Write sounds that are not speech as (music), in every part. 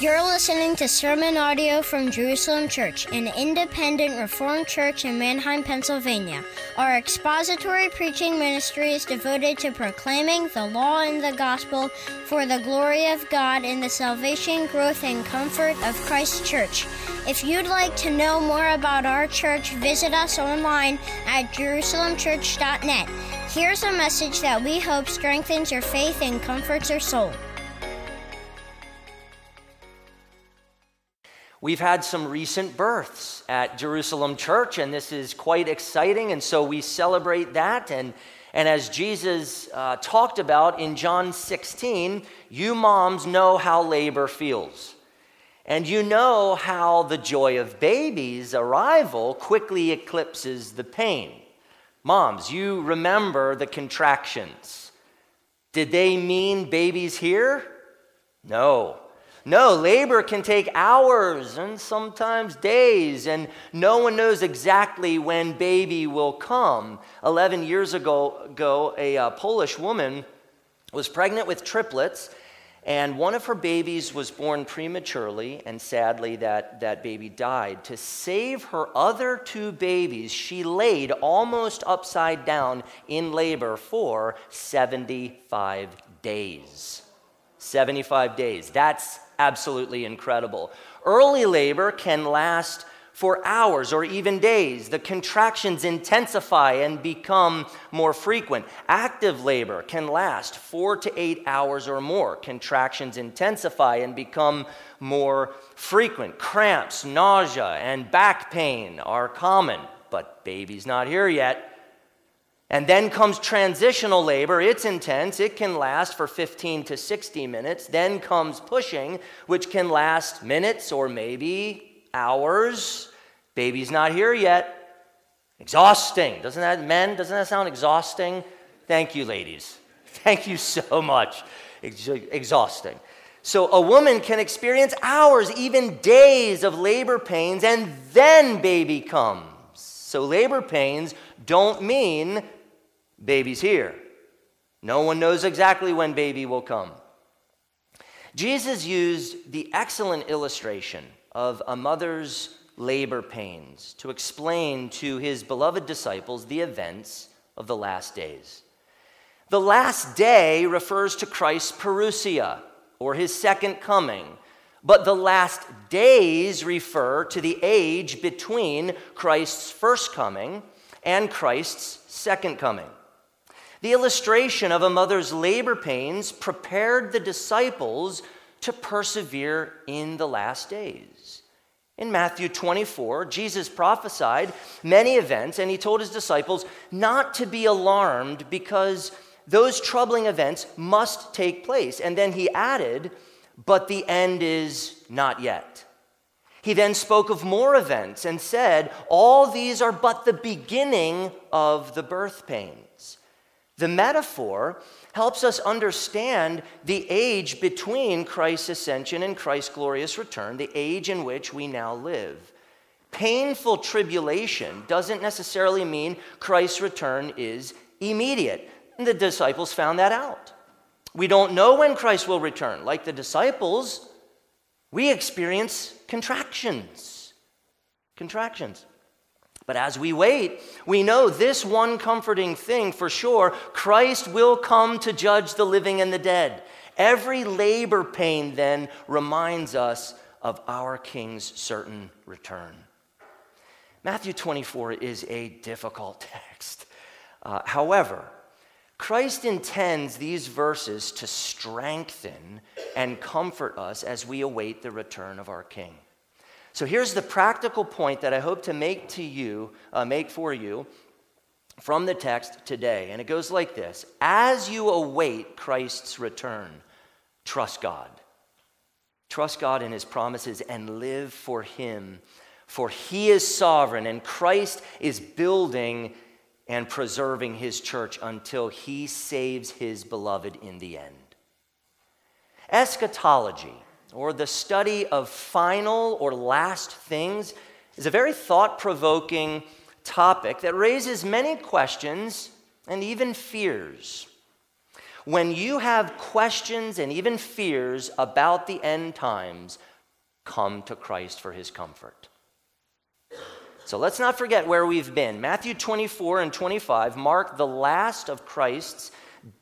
You're listening to sermon audio from Jerusalem Church, an independent Reformed church in Manheim, Pennsylvania. Our expository preaching ministry is devoted to proclaiming the law and the gospel for the glory of God and the salvation, growth, and comfort of Christ's church. If you'd like to know more about our church, visit us online at jerusalemchurch.net. Here's a message that we hope strengthens your faith and comforts your soul. We've had some recent births at Jerusalem Church, and this is quite exciting, and so we celebrate that. And, and as Jesus uh, talked about in John 16, you moms know how labor feels. And you know how the joy of babies' arrival quickly eclipses the pain. Moms, you remember the contractions. Did they mean babies here? No. No, labor can take hours and sometimes days, and no one knows exactly when baby will come. 11 years ago, ago a uh, Polish woman was pregnant with triplets, and one of her babies was born prematurely, and sadly, that, that baby died. To save her other two babies, she laid almost upside down in labor for 75 days. 75 days. That's absolutely incredible. Early labor can last for hours or even days. The contractions intensify and become more frequent. Active labor can last four to eight hours or more. Contractions intensify and become more frequent. Cramps, nausea, and back pain are common, but baby's not here yet. And then comes transitional labor. It's intense. It can last for 15 to 60 minutes. Then comes pushing, which can last minutes or maybe hours. Baby's not here yet. Exhausting. Doesn't that, men, doesn't that sound exhausting? Thank you, ladies. (laughs) Thank you so much. exhausting. So a woman can experience hours, even days of labor pains, and then baby comes. So labor pains don't mean baby's here. No one knows exactly when baby will come. Jesus used the excellent illustration of a mother's labor pains to explain to his beloved disciples the events of the last days. The last day refers to Christ's parousia, or his second coming, but the last days refer to the age between Christ's first coming and Christ's second coming. The illustration of a mother's labor pains prepared the disciples to persevere in the last days. In Matthew 24, Jesus prophesied many events, and he told his disciples not to be alarmed because those troubling events must take place. And then he added, But the end is not yet. He then spoke of more events and said, All these are but the beginning of the birth pain. The metaphor helps us understand the age between Christ's ascension and Christ's glorious return, the age in which we now live. Painful tribulation doesn't necessarily mean Christ's return is immediate. And the disciples found that out. We don't know when Christ will return. Like the disciples, we experience contractions. Contractions. But as we wait, we know this one comforting thing for sure Christ will come to judge the living and the dead. Every labor pain then reminds us of our King's certain return. Matthew 24 is a difficult (laughs) text. Uh, however, Christ intends these verses to strengthen and comfort us as we await the return of our King. So here's the practical point that I hope to make to you, uh, make for you from the text today. And it goes like this As you await Christ's return, trust God. Trust God in his promises and live for him. For he is sovereign, and Christ is building and preserving his church until he saves his beloved in the end. Eschatology or the study of final or last things is a very thought provoking topic that raises many questions and even fears. When you have questions and even fears about the end times, come to Christ for his comfort. So let's not forget where we've been. Matthew 24 and 25 mark the last of Christ's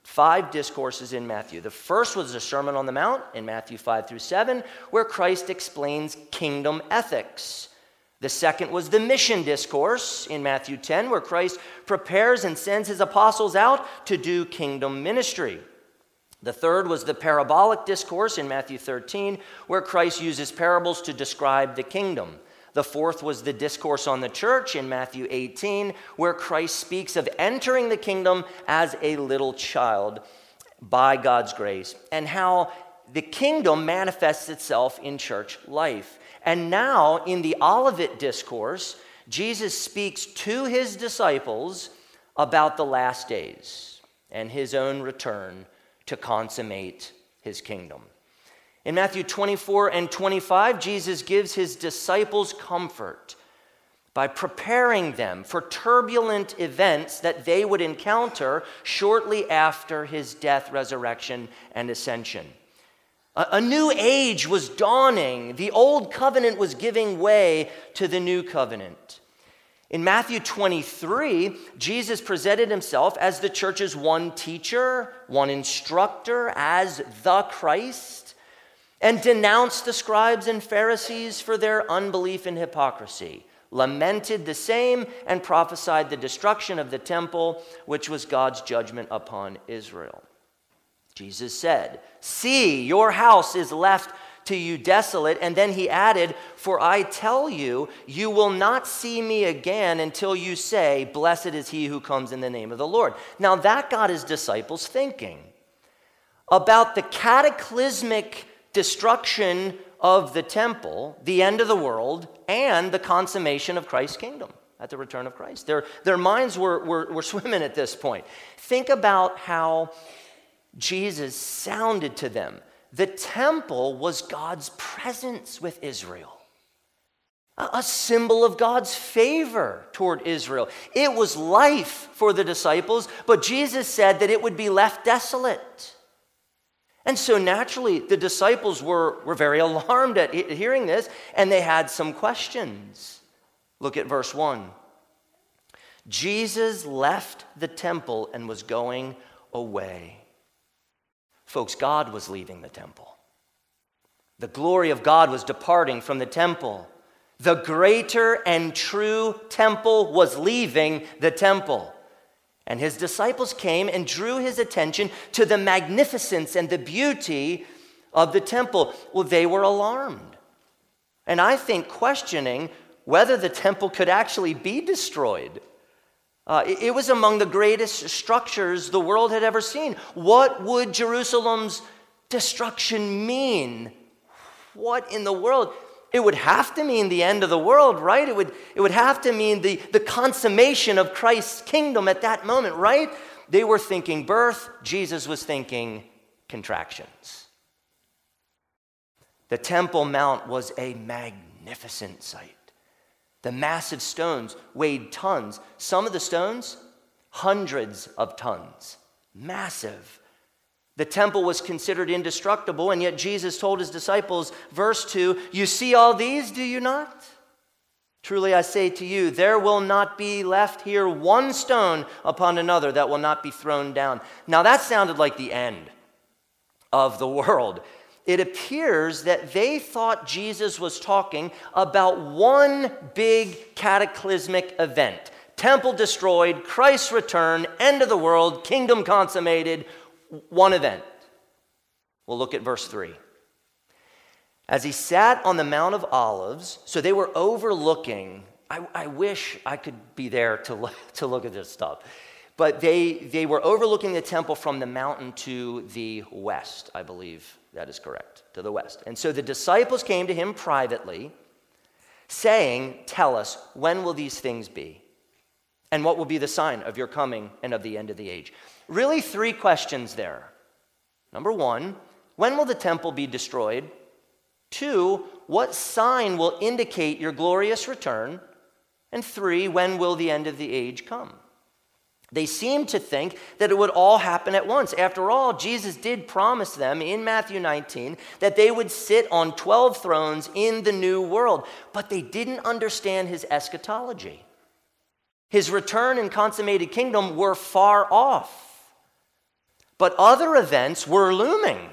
five discourses in Matthew. The first was the Sermon on the Mount in Matthew 5 through 7, where Christ explains kingdom ethics. The second was the mission discourse in Matthew 10, where Christ prepares and sends his apostles out to do kingdom ministry. The third was the parabolic discourse in Matthew 13, where Christ uses parables to describe the kingdom. The fourth was the discourse on the church in Matthew 18, where Christ speaks of entering the kingdom as a little child by God's grace and how the kingdom manifests itself in church life. And now, in the Olivet discourse, Jesus speaks to his disciples about the last days and his own return to consummate his kingdom. In Matthew 24 and 25, Jesus gives his disciples comfort by preparing them for turbulent events that they would encounter shortly after his death, resurrection, and ascension. A, a, new age was dawning. The old covenant was giving way to the new covenant. In Matthew 23, Jesus presented himself as the church's one teacher, one instructor, as the Christ and denounced the scribes and Pharisees for their unbelief and hypocrisy, lamented the same, and prophesied the destruction of the temple, which was God's judgment upon Israel. Jesus said, See, your house is left to you desolate. And then he added, For I tell you, you will not see me again until you say, Blessed is he who comes in the name of the Lord. Now that got his disciples thinking about the cataclysmic destruction of the temple, the end of the world, and the consummation of Christ's kingdom at the return of Christ. Their, their minds were, were, were (laughs) swimming at this point. Think about how Jesus sounded to them. The temple was God's presence with Israel, a symbol of God's favor toward Israel. It was life for the disciples, but Jesus said that it would be left desolate. And so naturally, the disciples were, were very (laughs) alarmed at hearing this, and they had some questions. Look at verse 1. Jesus left the temple and was going away. Folks, God was leaving the temple. The glory of God was departing from the temple. The greater and true temple was leaving the temple. And his disciples came and drew his attention to the magnificence and the beauty of the temple. Well, they were alarmed. And I think questioning whether the temple could actually be destroyed. Uh, it, it was among the greatest structures the world had ever seen. What would Jerusalem's destruction mean? What in the world? It would have to mean the end of the world, right? It would, it would have to mean the, the consummation of Christ's kingdom at that moment, right? They were thinking birth, Jesus was thinking contractions. The Temple Mount was a magnificent sight. The massive stones weighed tons. Some of the stones, hundreds of tons. Massive. The temple was considered indestructible, and yet Jesus told his disciples, verse 2, You see all these, do you not? Truly I say to you, there will not be left here one stone upon another that will not be thrown down. Now that sounded like the end of the world. It appears that they thought Jesus was talking about one big cataclysmic event temple destroyed, Christ's return, end of the world, kingdom consummated one event. We'll look at verse 3. As he sat on the Mount of Olives, so they were overlooking. I, I wish I could be there to (laughs) to look at this stuff. But they, they were overlooking the temple from the mountain to the west, I believe that is correct, to the west. And so the disciples came to him privately, saying, Tell us, when will these things be? And what will be the sign of your coming and of the end of the age? Really, three questions there. Number one, when will the temple be destroyed? Two, what sign will indicate your glorious return? And three, when will the end of the age come? They seemed to think that it would all happen at once. After all, Jesus did promise them in Matthew 19 that they would sit on 12 thrones in the new world, but they didn't understand his eschatology. His return and consummated kingdom were far off, but other events were looming.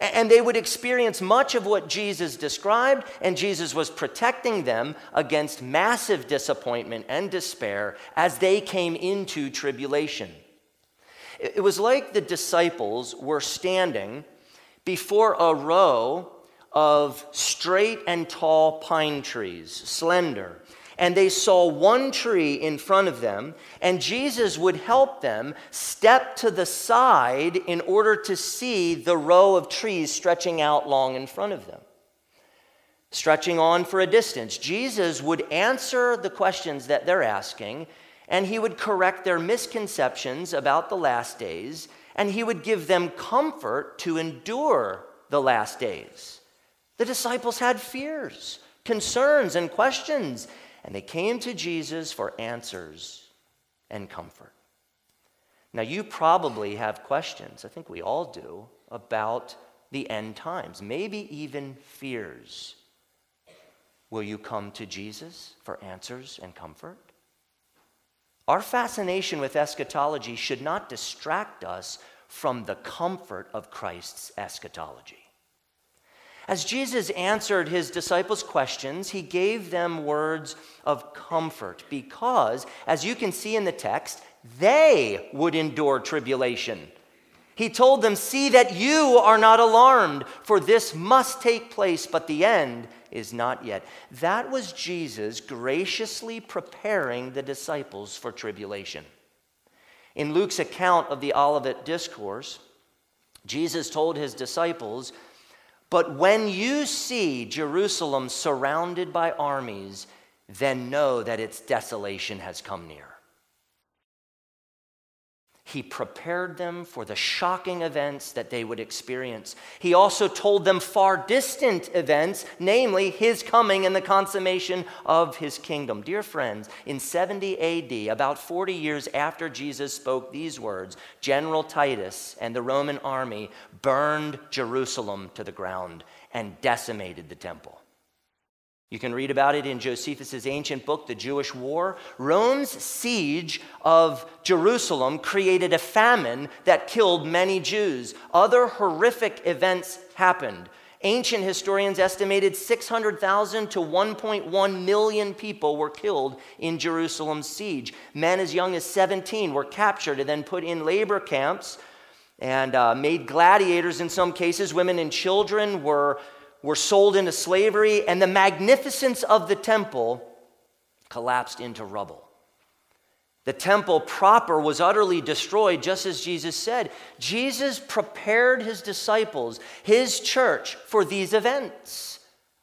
And they would experience much of what Jesus described, and Jesus was protecting them against massive disappointment and despair as they came into tribulation. It was like the disciples were standing before a row of straight and tall pine trees, slender, and they saw one tree in front of them, and Jesus would help them step to the side in order to see the row of trees stretching out long in front of them. Stretching on for a distance, Jesus would answer the questions that they're asking, and he would correct their misconceptions about the last days, and he would give them comfort to endure the last days. The disciples had fears, concerns, and questions. And they came to Jesus for answers and comfort. Now, you probably have questions, I think we all do, about the end times, maybe even fears. Will you come to Jesus for answers and comfort? Our fascination with eschatology should not distract us from the comfort of Christ's eschatology. As Jesus answered his disciples' questions, he gave them words of comfort because, as you can see in the text, they would endure tribulation. He told them, See that you are not alarmed, for this must take place, but the end is not yet. That was Jesus graciously preparing the disciples for tribulation. In Luke's account of the Olivet Discourse, Jesus told his disciples but when you see Jerusalem surrounded by armies, then know that its desolation has come near. He prepared them for the shocking events that they would experience. He also told them far distant events, namely his coming and the consummation of his kingdom. Dear friends, in 70 AD, about 40 years after Jesus spoke these words, General Titus and the Roman army burned Jerusalem to the ground and decimated the temple. You can read about it in Josephus' ancient book, The Jewish War. Rome's siege of Jerusalem created a famine that killed many Jews. Other horrific events happened. Ancient historians estimated 600,000 to 1.1 million people were killed in Jerusalem's siege. Men as young as 17 were captured and then put in labor camps and uh, made gladiators in some cases. Women and children were were sold into slavery, and the magnificence of the temple collapsed into rubble. The temple proper was utterly destroyed, just as Jesus said. Jesus prepared his disciples, his church, for these events.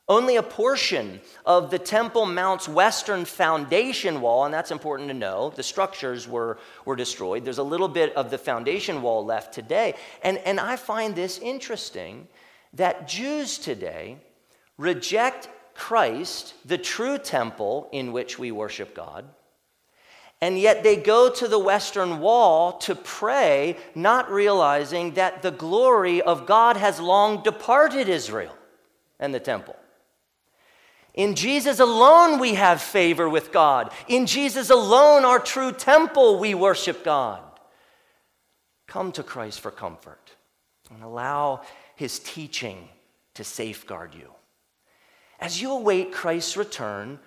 Only a portion of the Temple Mount's western foundation wall, and that's important to know, the structures were, were destroyed. There's a little bit of the foundation wall left today. And, and I find this interesting that Jews today reject Christ, the true temple in which we worship God, and yet they go to the Western Wall to pray, not realizing that the glory of God has long departed Israel and the temple. In Jesus alone, we have favor with God. In Jesus alone, our true temple, we worship God. Come to Christ for comfort and allow his teaching to safeguard you. As you await Christ's return,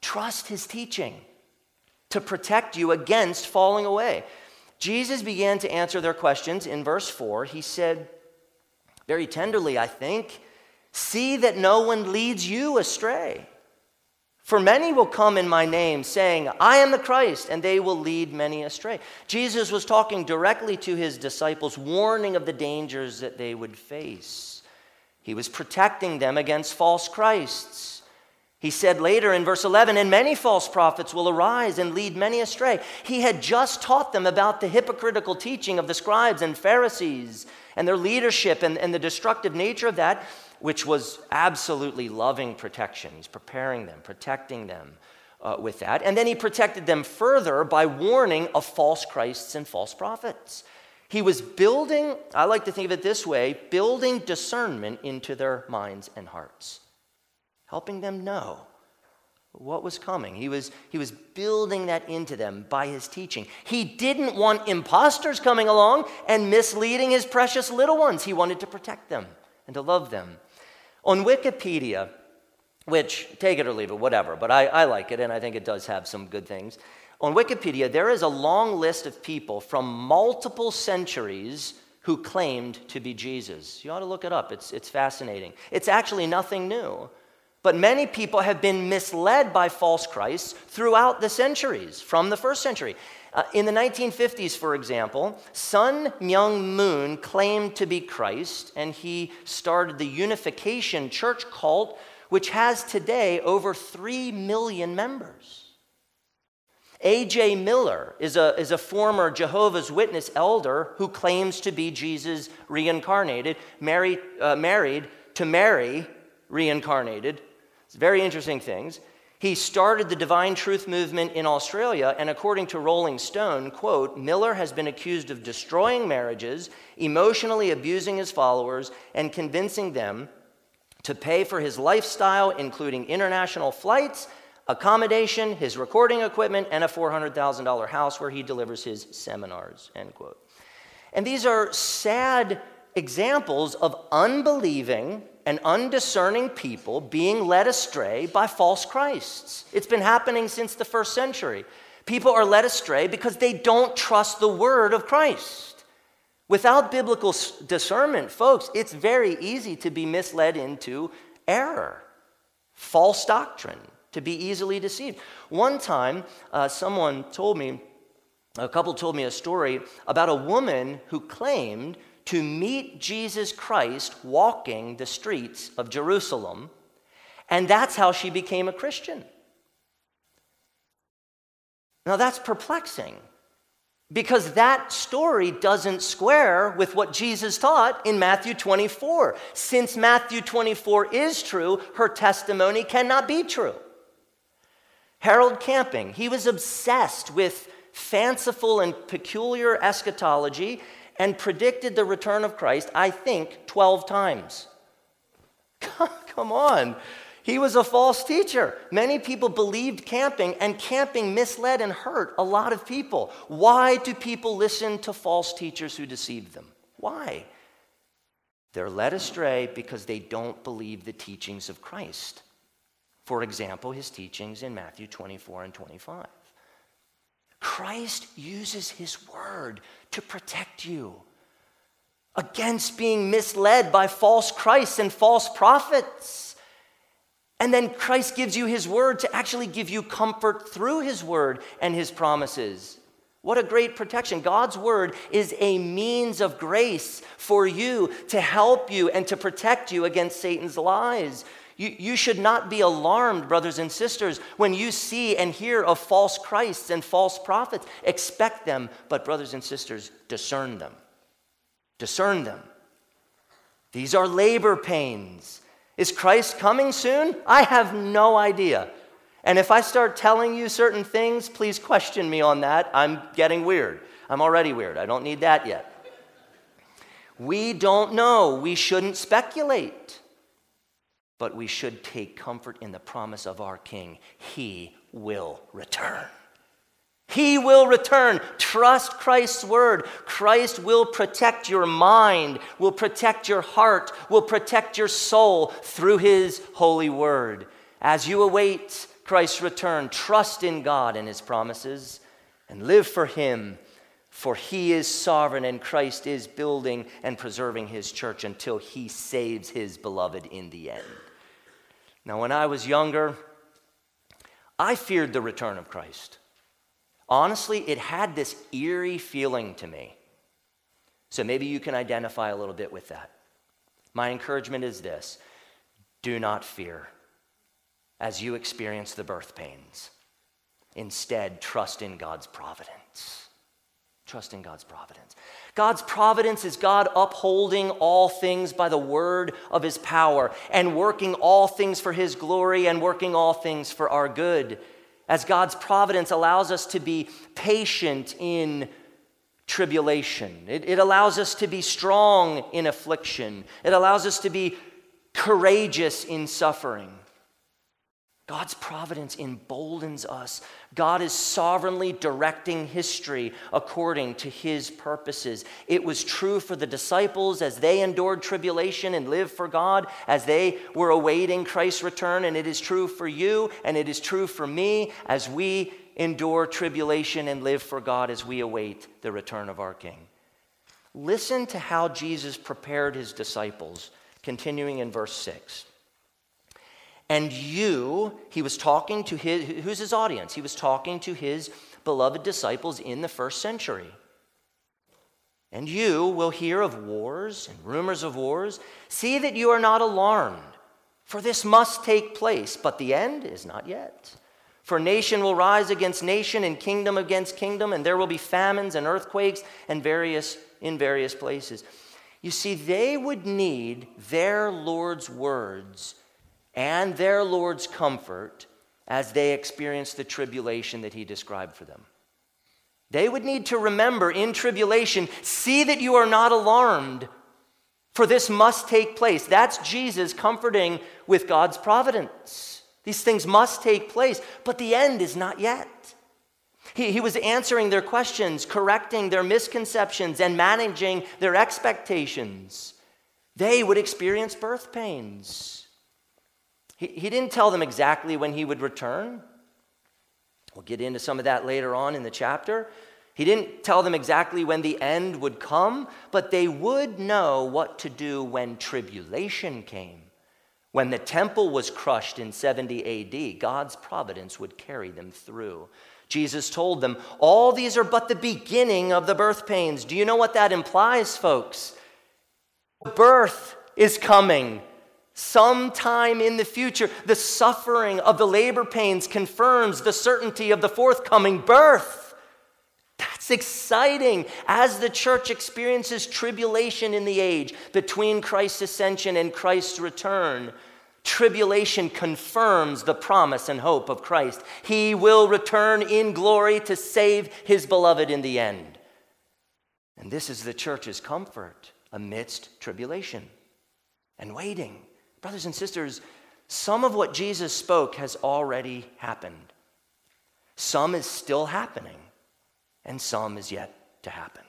trust his teaching to protect you against falling away. Jesus began to answer their questions in verse 4. He said, very tenderly, I think, see that no one leads you astray. For many will come in my name, saying, I am the Christ, and they will lead many astray. Jesus was talking directly to his disciples, warning of the dangers that they would face. He was protecting them against false Christs. He said later in verse 11, and many false prophets will arise and lead many astray. He had just taught them about the hypocritical teaching of the scribes and Pharisees and their leadership and, and the destructive nature of that which was absolutely loving protection. He's preparing them, protecting them uh, with that. And then he protected them further by warning of false Christs and false prophets. He was building, I like to think of it this way, building discernment into their minds and hearts, helping them know what was coming. He was, he was building that into them by his teaching. He didn't want imposters coming along and misleading his precious little ones. He wanted to protect them and to love them. On Wikipedia, which take it or leave it, whatever, but I, I like it and I think it does have some good things. On Wikipedia, there is a long list of people from multiple centuries who claimed to be Jesus. You ought to look it up, it's, it's fascinating. It's actually nothing new. But many people have been misled by false Christs throughout the centuries, from the first century. Uh, in the 1950s, for example, Sun Myung Moon claimed to be Christ, and he started the Unification Church cult, which has today over 3 million members. A.J. Miller is a, is a former Jehovah's Witness elder who claims to be Jesus reincarnated, married, uh, married to Mary reincarnated, It's very interesting things. He started the Divine Truth Movement in Australia, and according to Rolling Stone, quote, Miller has been accused of destroying marriages, emotionally abusing his followers, and convincing them to pay for his lifestyle, including international flights, accommodation, his recording equipment, and a $400,000 house where he delivers his seminars, end quote. And these are sad examples of unbelieving and undiscerning people being led astray by false Christs. It's been happening since the first century. People are led astray because they don't trust the word of Christ. Without biblical discernment, folks, it's very easy to be misled into error, false doctrine, to be easily deceived. One time, uh, someone told me, a couple told me a story about a woman who claimed to meet Jesus Christ walking the streets of Jerusalem, and that's how she became a Christian. Now that's perplexing because that story doesn't square with what Jesus taught in Matthew 24. Since Matthew 24 is true, her testimony cannot be true. Harold Camping, he was obsessed with fanciful and peculiar eschatology and predicted the return of Christ, I think, 12 times. (laughs) Come on. He was a false teacher. Many people believed Camping, and Camping misled and hurt a lot of people. Why do people listen to false teachers who deceive them? Why? They're led astray because they don't believe the teachings of Christ. For example, his teachings in Matthew 24 and 25. Christ uses his word to protect you against being misled by false Christs and false prophets. And then Christ gives you his word to actually give you comfort through his word and his promises. What a great protection. God's word is a means of grace for you to help you and to protect you against Satan's lies. You, you should not be alarmed, brothers and sisters, when you see and hear of false Christs and false prophets. Expect them, but, brothers and sisters, discern them. Discern them. These are labor pains. Is Christ coming soon? I have no idea. And if I start telling you certain things, please question me on that. I'm getting weird. I'm already weird. I don't need that yet. We don't know. We shouldn't speculate. But we should take comfort in the promise of our King. He will return. He will return. Trust Christ's word. Christ will protect your mind, will protect your heart, will protect your soul through his holy word. As you await Christ's return, trust in God and his promises and live for him, for he is sovereign and Christ is building and preserving his church until he saves his beloved in the end. Now, when I was younger, I feared the return of Christ. Honestly, it had this eerie feeling to me. So maybe you can identify a little bit with that. My encouragement is this do not fear as you experience the birth pains. Instead, trust in God's providence. Trust in God's providence. God's providence is God upholding all things by the word of his power and working all things for his glory and working all things for our good. as God's providence allows us to be patient in tribulation. It, it, allows us to be strong in affliction. It allows us to be courageous in suffering. God's providence emboldens us. God is sovereignly directing history according to his purposes. It was true for the disciples as they endured tribulation and lived for God, as they were awaiting Christ's return, and it is true for you, and it is true for me as we endure tribulation and live for God as we await the return of our King. Listen to how Jesus prepared his disciples, continuing in verse 6. And you, he was talking to his, who's his audience? He was talking to his beloved disciples in the first century. And you will hear of wars and rumors of wars. See that you are not alarmed, for this must take place, but the end is not yet. For nation will rise against nation and kingdom against kingdom, and there will be famines and earthquakes and various in various places. You see, they would need their Lord's words and their Lord's comfort as they experience the tribulation that he described for them. They would need to remember in tribulation, see that you are not alarmed, for this must take place. That's Jesus comforting with God's providence. These things must take place, but the end is not yet. He, he was answering their questions, correcting their misconceptions, and managing their expectations. They would experience birth pains. He, he didn't tell them exactly when he would return. We'll get into some of that later on in the chapter. He didn't tell them exactly when the end would come, but they would know what to do when tribulation came. When the temple was crushed in 70 AD, God's providence would carry them through. Jesus told them, All these are but the beginning of the birth pains. Do you know what that implies, folks? Birth is coming sometime in the future. The suffering of the labor pains confirms the certainty of the forthcoming birth. That's exciting as the church experiences tribulation in the age between Christ's ascension and Christ's return. Tribulation confirms the promise and hope of Christ. He will return in glory to save his beloved in the end. And this is the church's comfort amidst tribulation and waiting. Brothers and sisters, some of what Jesus spoke has already happened. Some is still happening, and some is yet to happen.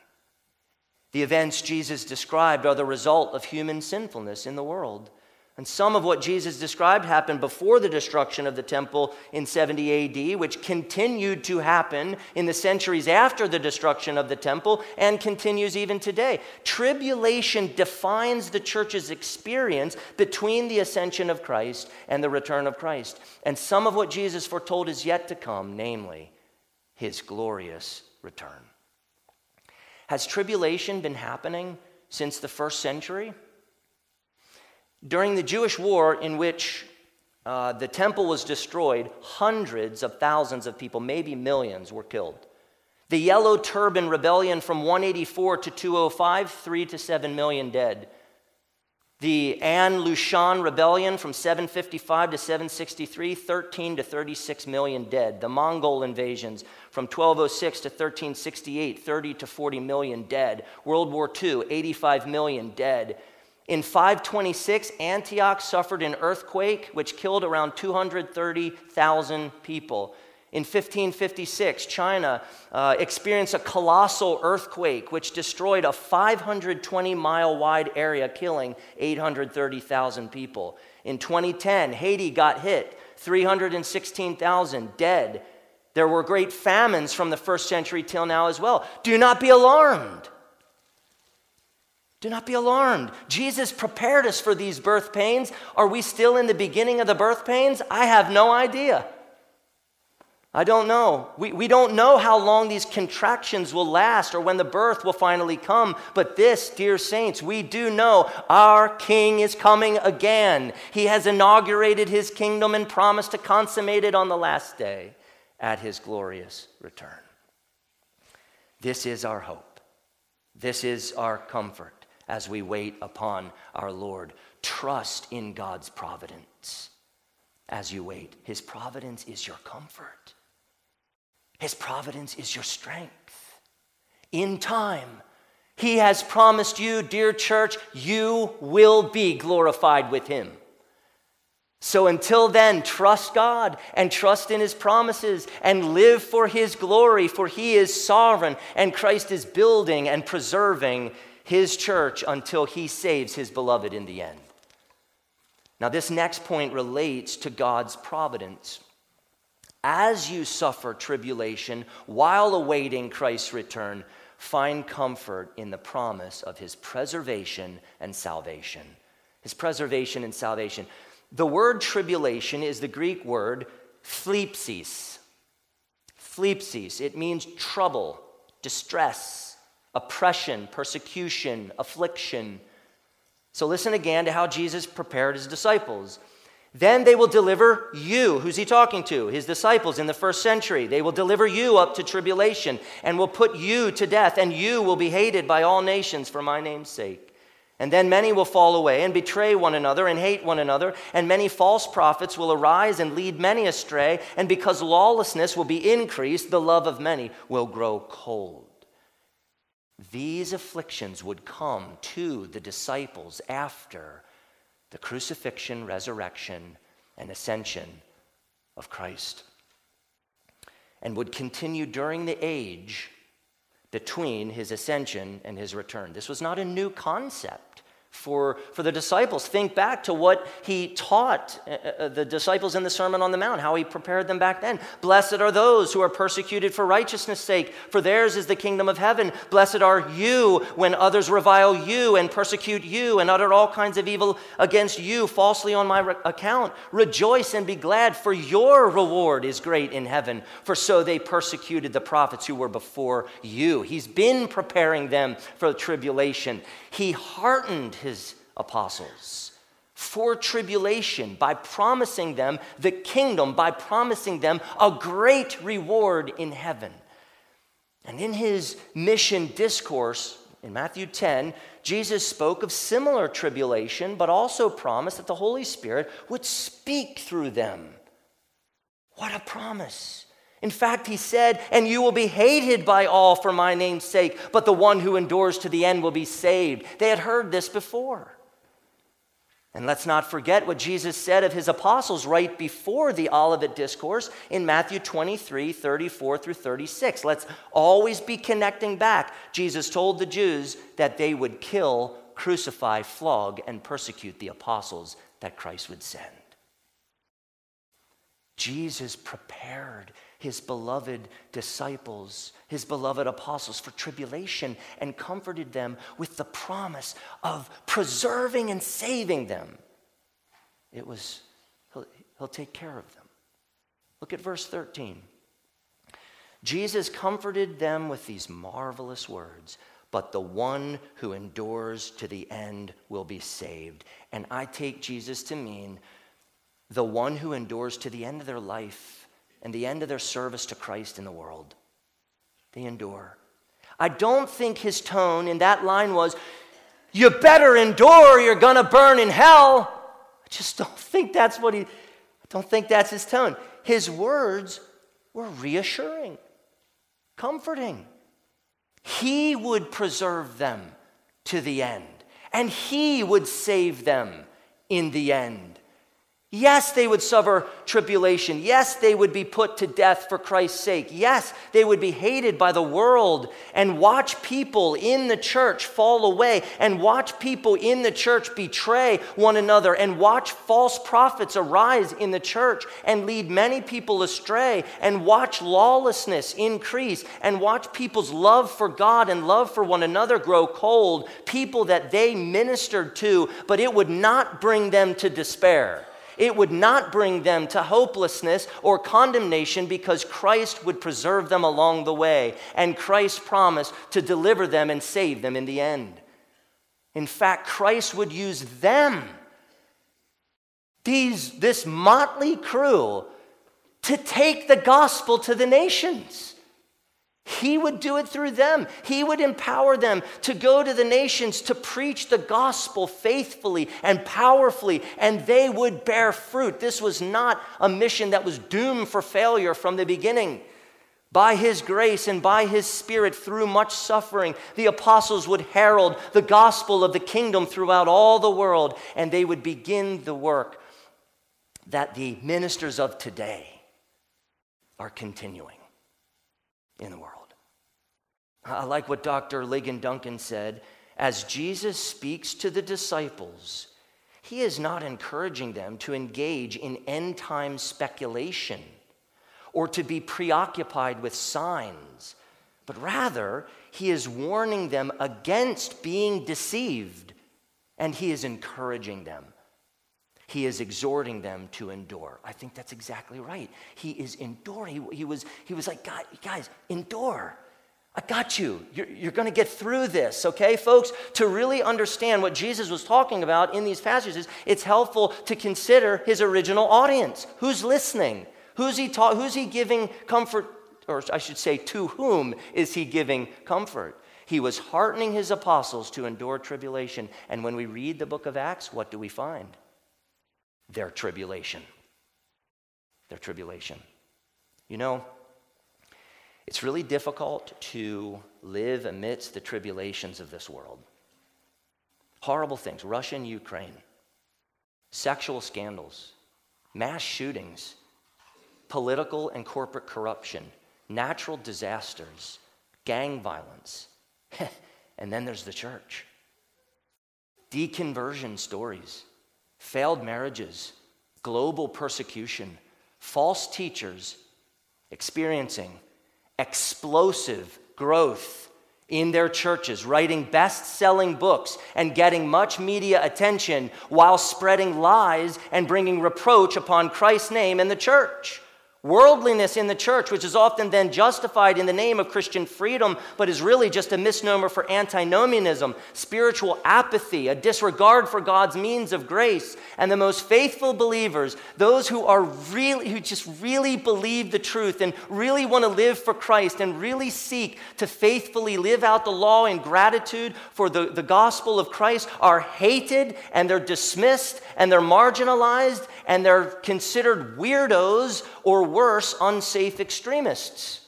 The events Jesus described are the result of human sinfulness in the world. And some of what Jesus described happened before the destruction of the temple in 70 AD, which continued to happen in the centuries after the destruction of the temple and continues even today. Tribulation defines the church's experience between the ascension of Christ and the return of Christ. And some of what Jesus foretold is yet to come, namely his glorious return. Has tribulation been happening since the first century? During the Jewish war, in which uh, the temple was destroyed, hundreds of thousands of people, maybe millions, were killed. The Yellow Turban Rebellion from 184 to 205, three to seven million dead. The An Lushan Rebellion from 755 to 763, 13 to 36 million dead. The Mongol invasions from 1206 to 1368, 30 to 40 million dead. World War II, 85 million dead. In 526, Antioch suffered an earthquake which killed around 230,000 people. In 1556, China uh, experienced a colossal earthquake which destroyed a 520 mile wide area, killing 830,000 people. In 2010, Haiti got hit, 316,000 dead. There were great famines from the first century till now as well. Do not be alarmed. Do not be alarmed. Jesus prepared us for these birth pains. Are we still in the beginning of the birth pains? I have no idea. I don't know. We, we don't know how long these contractions will last or when the birth will finally come. But this, dear saints, we do know our King is coming again. He has inaugurated his kingdom and promised to consummate it on the last day at his glorious return. This is our hope. This is our comfort as we wait upon our Lord. Trust in God's providence as you wait. His providence is your comfort. His providence is your strength. In time, He has promised you, dear church, you will be glorified with Him. So until then, trust God and trust in His promises and live for His glory, for He is sovereign and Christ is building and preserving His church until He saves His beloved in the end. Now, this next point relates to God's providence. As you suffer tribulation while awaiting Christ's return, find comfort in the promise of his preservation and salvation. His preservation and salvation. The word tribulation is the Greek word thlipsis. Thlipsis. It means trouble, distress, oppression, persecution, affliction. So listen again to how Jesus prepared his disciples. Then they will deliver you. Who's he talking to? His disciples in the first century. They will deliver you up to tribulation and will put you to death, and you will be hated by all nations for my name's sake. And then many will fall away and betray one another and hate one another, and many false prophets will arise and lead many astray, and because lawlessness will be increased, the love of many will grow cold. These afflictions would come to the disciples after the crucifixion, resurrection, and ascension of Christ, and would continue during the age between his ascension and his return. This was not a new concept for, for the disciples. Think back to what he taught uh, uh, the disciples in the Sermon on the Mount, how he prepared them back then. Blessed are those who are persecuted for righteousness' sake, for theirs is the kingdom of heaven. Blessed are you when others revile you and persecute you and utter all kinds of evil against you falsely on my re- account. Rejoice and be glad, for your reward is great in heaven, for so they persecuted the prophets who were before you. He's been preparing them for the tribulation. He heartened his apostles for tribulation by promising them the kingdom, by promising them a great reward in heaven. And in his mission discourse in Matthew 10, Jesus spoke of similar tribulation, but also promised that the Holy Spirit would speak through them. What a promise! In fact, he said, And you will be hated by all for my name's sake, but the one who endures to the end will be saved. They had heard this before. And let's not forget what Jesus said of his apostles right before the Olivet Discourse in Matthew 23 34 through 36. Let's always be connecting back. Jesus told the Jews that they would kill, crucify, flog, and persecute the apostles that Christ would send. Jesus prepared his beloved disciples, his beloved apostles for tribulation and comforted them with the promise of preserving and saving them. It was, he'll, he'll take care of them. Look at verse 13. Jesus comforted them with these marvelous words. But the one who endures to the end will be saved. And I take Jesus to mean the one who endures to the end of their life and the end of their service to Christ in the world. They endure. I don't think his tone in that line was, You better endure, you're gonna burn in hell. I just don't think that's what he, I don't think that's his tone. His words were reassuring, comforting. He would preserve them to the end, and he would save them in the end. Yes, they would suffer tribulation. Yes, they would be put to death for Christ's sake. Yes, they would be hated by the world and watch people in the church fall away and watch people in the church betray one another and watch false prophets arise in the church and lead many people astray and watch lawlessness increase and watch people's love for God and love for one another grow cold. People that they ministered to, but it would not bring them to despair it would not bring them to hopelessness or condemnation because Christ would preserve them along the way, and Christ promised to deliver them and save them in the end. In fact, Christ would use them, these, this motley crew, to take the gospel to the nations. He would do it through them. He would empower them to go to the nations to preach the gospel faithfully and powerfully, and they would bear fruit. This was not a mission that was doomed for failure from the beginning. By his grace and by his spirit, through much suffering, the apostles would herald the gospel of the kingdom throughout all the world, and they would begin the work that the ministers of today are continuing in the world. I like what Dr. Ligon Duncan said. As Jesus speaks to the disciples, he is not encouraging them to engage in end time speculation or to be preoccupied with signs, but rather, he is warning them against being deceived and he is encouraging them. He is exhorting them to endure. I think that's exactly right. He is enduring. He, he was, he was like, guys, endure. I got you. You're, you're going to get through this, okay, folks? To really understand what Jesus was talking about in these passages, it's helpful to consider his original audience. Who's listening? Who's he, ta- who's he giving comfort, or I should say, to whom is he giving comfort? He was heartening his apostles to endure tribulation. And when we read the book of Acts, what do we find? Their tribulation. Their tribulation. You know, it's really difficult to live amidst the tribulations of this world. Horrible things Russia and Ukraine, sexual scandals, mass shootings, political and corporate corruption, natural disasters, gang violence. (laughs) and then there's the church. Deconversion stories, failed marriages, global persecution, false teachers experiencing explosive growth in their churches, writing best selling books and getting much media attention while spreading lies and bringing reproach upon Christ's name and the church. Worldliness in the church, which is often then justified in the name of Christian freedom, but is really just a misnomer for antinomianism, spiritual apathy, a disregard for God's means of grace. And the most faithful believers, those who are really, who just really believe the truth and really want to live for Christ and really seek to faithfully live out the law in gratitude for the, the gospel of Christ, are hated and they're dismissed and they're marginalized and they're considered weirdos or worse, unsafe extremists.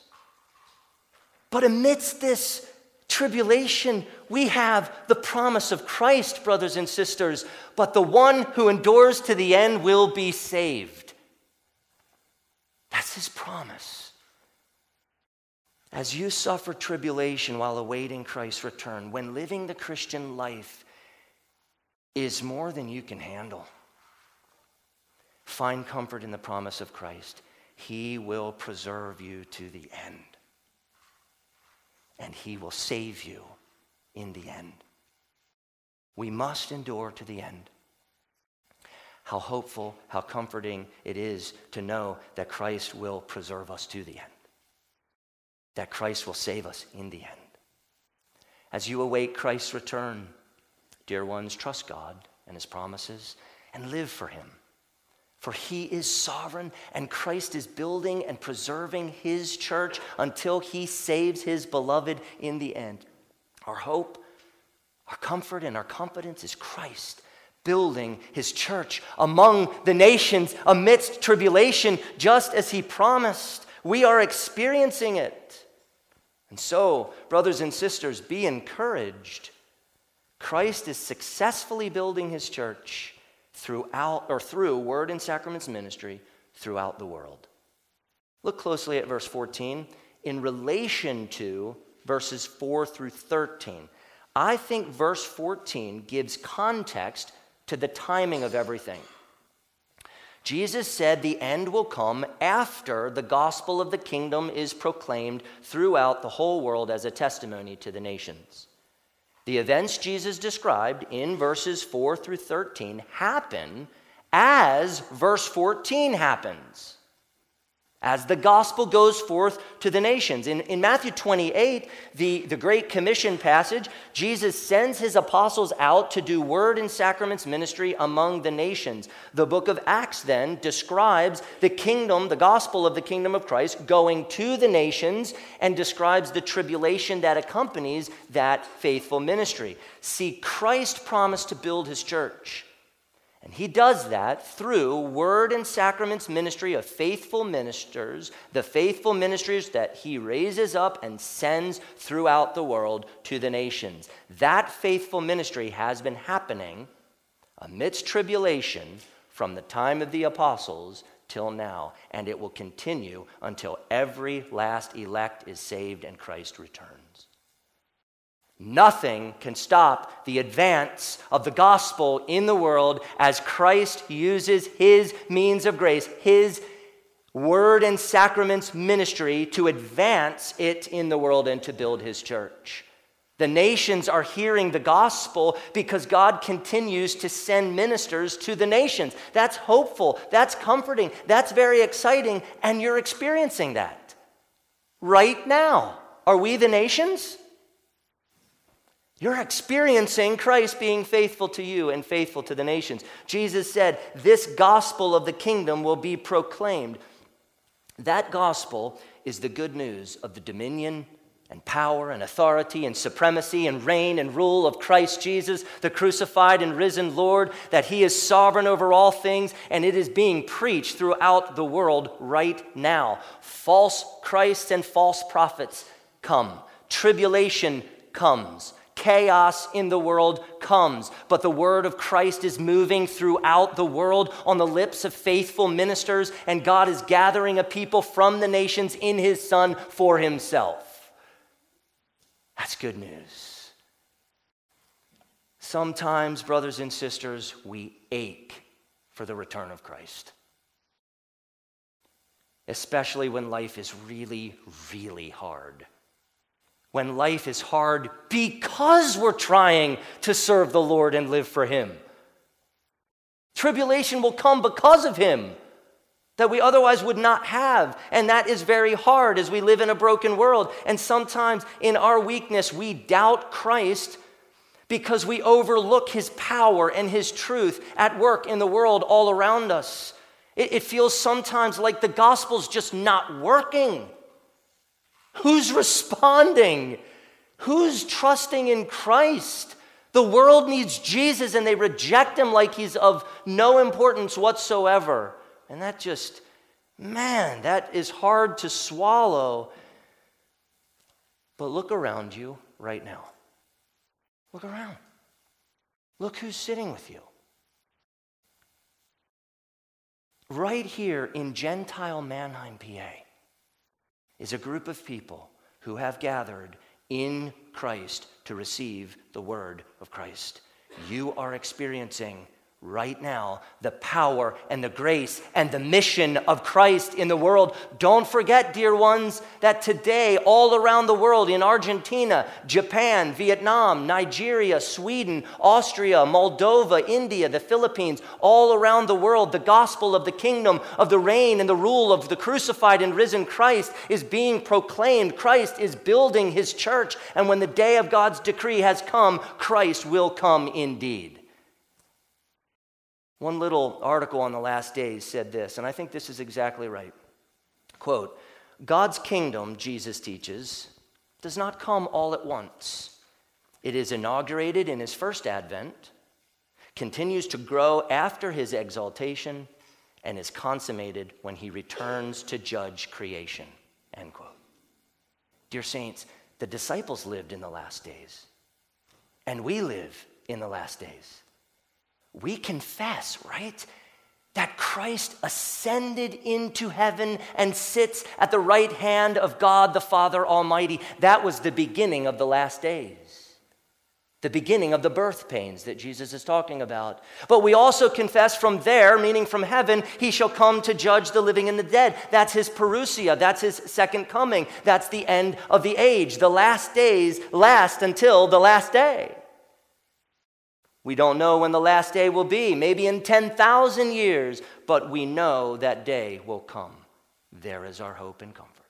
But amidst this tribulation, we have the promise of Christ, brothers and sisters. But the one who endures to the end will be saved. That's his promise. As you suffer tribulation while awaiting Christ's return, when living the Christian life is more than you can handle, find comfort in the promise of Christ. He will preserve you to the end. And He will save you in the end. We must endure to the end. How hopeful, how comforting it is to know that Christ will preserve us to the end, that Christ will save us in the end. As you await Christ's return, dear ones, trust God and His promises and live for Him. For he is sovereign, and Christ is building and preserving his church until he saves his beloved in the end. Our hope, our comfort, and our confidence is Christ building his church among the nations amidst tribulation, just as he promised. We are experiencing it. And so, brothers and sisters, be encouraged. Christ is successfully building his church throughout or through word and sacraments ministry throughout the world. Look closely at verse 14 in relation to verses 4 through 13. I think verse 14 gives context to the timing of everything. Jesus said the end will come after the gospel of the kingdom is proclaimed throughout the whole world as a testimony to the nations. The events Jesus described in verses 4 through 13 happen as verse 14 happens as the gospel goes forth to the nations. In, in Matthew 28, the, the Great Commission passage, Jesus sends his apostles out to do word and sacraments ministry among the nations. The book of Acts then describes the kingdom, the gospel of the kingdom of Christ, going to the nations and describes the tribulation that accompanies that faithful ministry. See, Christ promised to build his church. And he does that through word and sacraments ministry of faithful ministers, the faithful ministers that he raises up and sends throughout the world to the nations. That faithful ministry has been happening amidst tribulation from the time of the apostles till now, and it will continue until every last elect is saved and Christ returns. Nothing can stop the advance of the gospel in the world as Christ uses his means of grace, his word and sacraments ministry to advance it in the world and to build his church. The nations are hearing the gospel because God continues to send ministers to the nations. That's hopeful, that's comforting, that's very exciting, and you're experiencing that right now. Are we the nations? You're experiencing Christ being faithful to you and faithful to the nations. Jesus said, This gospel of the kingdom will be proclaimed. That gospel is the good news of the dominion and power and authority and supremacy and reign and rule of Christ Jesus, the crucified and risen Lord, that He is sovereign over all things, and it is being preached throughout the world right now. False Christs and false prophets come, tribulation comes. Chaos in the world comes, but the word of Christ is moving throughout the world on the lips of faithful ministers, and God is gathering a people from the nations in his Son for himself. That's good news. Sometimes, brothers and sisters, we ache for the return of Christ, especially when life is really, really hard when life is hard because we're trying to serve the Lord and live for Him. Tribulation will come because of Him that we otherwise would not have. And that is very hard as we live in a broken world. And sometimes in our weakness, we doubt Christ because we overlook His power and His truth at work in the world all around us. It, feels sometimes like the gospel's just not working. Who's responding? Who's trusting in Christ? The world needs Jesus and they reject him like he's of no importance whatsoever. And that just, man, that is hard to swallow. But look around you right now. Look around. Look who's sitting with you. Right here in Gentile Manheim, PA is a group of people who have gathered in Christ to receive the word of Christ. You are experiencing right now the power and the grace and the mission of Christ in the world. Don't forget, dear ones, that today, all around the world, in Argentina, Japan, Vietnam, Nigeria, Sweden, Austria, Moldova, India, the Philippines, all around the world, the gospel of the kingdom, of the reign and the rule of the crucified and risen Christ is being proclaimed. Christ is building his church, and when the day of God's decree has come, Christ will come indeed. One little article on the last days said this, and I think this is exactly right. Quote God's kingdom, Jesus teaches, does not come all at once. It is inaugurated in his first advent, continues to grow after his exaltation, and is consummated when he returns to judge creation. End quote. Dear saints, the disciples lived in the last days, and we live in the last days we confess, right? That Christ ascended into heaven and sits at the right hand of God the Father Almighty. That was the beginning of the last days the beginning of the birth pains that Jesus is talking about. But we also confess from there, meaning from heaven, he shall come to judge the living and the dead. That's his parousia, that's his second coming, that's the end of the age. The last days last until the last day. We don't know when the last day will be, maybe in 10,000 years, but we know that day will come. There is our hope and comfort.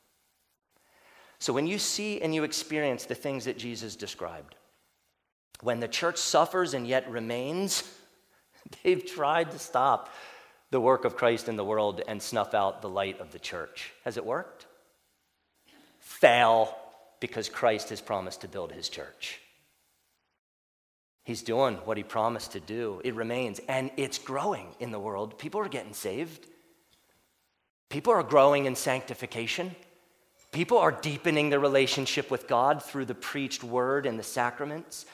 So when you see and you experience the things that Jesus described, when the church suffers and yet remains, (laughs) they've tried to stop the work of Christ in the world and snuff out the light of the church. Has it worked? Fail because Christ has promised to build his church. He's doing what he promised to do. It remains, and it's growing in the world. People are getting saved, people are growing in sanctification. People are deepening their relationship with God through the preached word and the sacraments.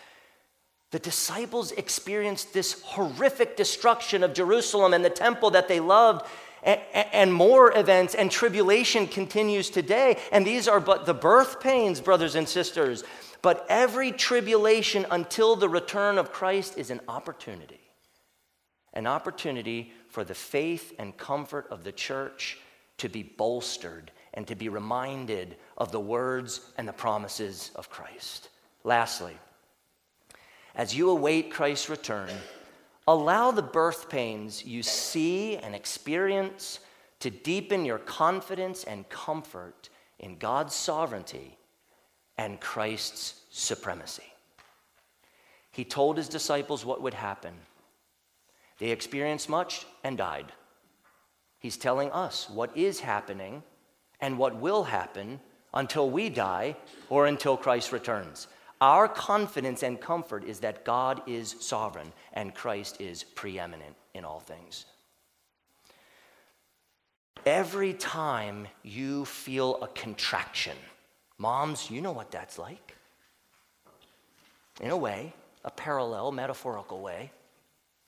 The disciples experienced this horrific destruction of Jerusalem and the temple that they loved, and more events and tribulation continues today. And these are but the birth pains, brothers and sisters. But every tribulation until the return of Christ is an opportunity. An opportunity for the faith and comfort of the church to be bolstered and to be reminded of the words and the promises of Christ. Lastly, as you await Christ's return, allow the birth pains you see and experience to deepen your confidence and comfort in God's sovereignty and Christ's supremacy. He told his disciples what would happen. They experienced much and died. He's telling us what is happening and what will happen until we die or until Christ returns. Our confidence and comfort is that God is sovereign and Christ is preeminent in all things. Every time you feel a contraction, moms, you know what that's like. In a way, a parallel, metaphorical way.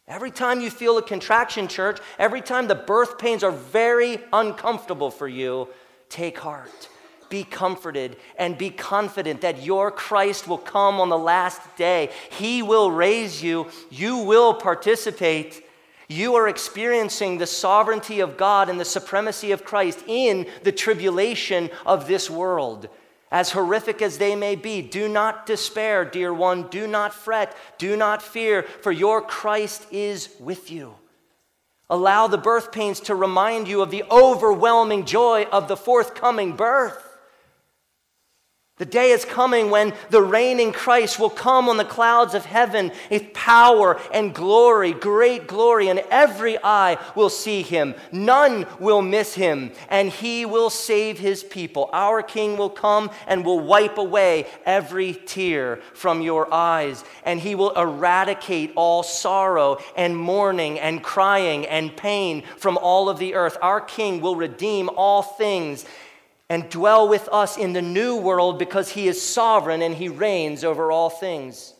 Every time you feel a contraction, church, every time the birth pains are very uncomfortable for you, take heart be comforted and be confident that your Christ will come on the last day. He will raise you, you will participate. You are experiencing the sovereignty of God and the supremacy of Christ in the tribulation of this world. As horrific as they may be, do not despair, dear one. Do not fret. Do not fear, for your Christ is with you. Allow the birth pains to remind you of the overwhelming joy of the forthcoming birth. The day is coming when the reigning Christ will come on the clouds of heaven with power and glory, great glory, and every eye will see him. None will miss him, and he will save his people. Our King will come and will wipe away every tear from your eyes, and he will eradicate all sorrow and mourning and crying and pain from all of the earth. Our King will redeem all things and dwell with us in the new world because he is sovereign and he reigns over all things.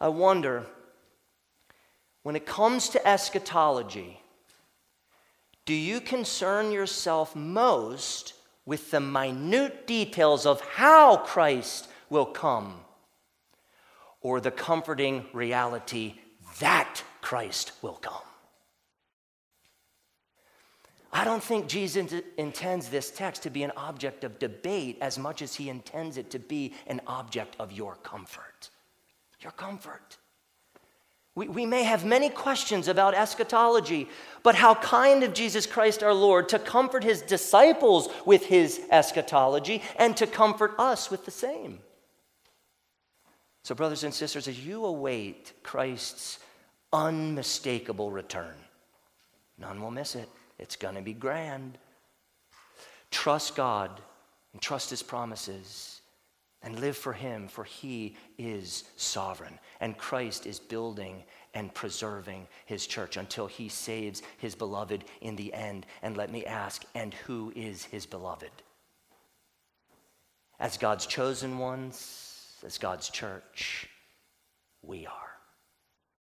I wonder, when it comes to eschatology, do you concern yourself most with the minute details of how Christ will come or the comforting reality that Christ will come? I don't think Jesus intends this text to be an object of debate as much as he intends it to be an object of your comfort. Your comfort. We, we may have many questions about eschatology, but how kind of Jesus Christ our Lord to comfort his disciples with his eschatology and to comfort us with the same. So, brothers and sisters, as you await Christ's unmistakable return, none will miss it. It's going to be grand. Trust God and trust His promises and live for Him, for He is sovereign. And Christ is building and preserving His church until He saves His beloved in the end. And let me ask, and who is His beloved? As God's chosen ones, as God's church, we are.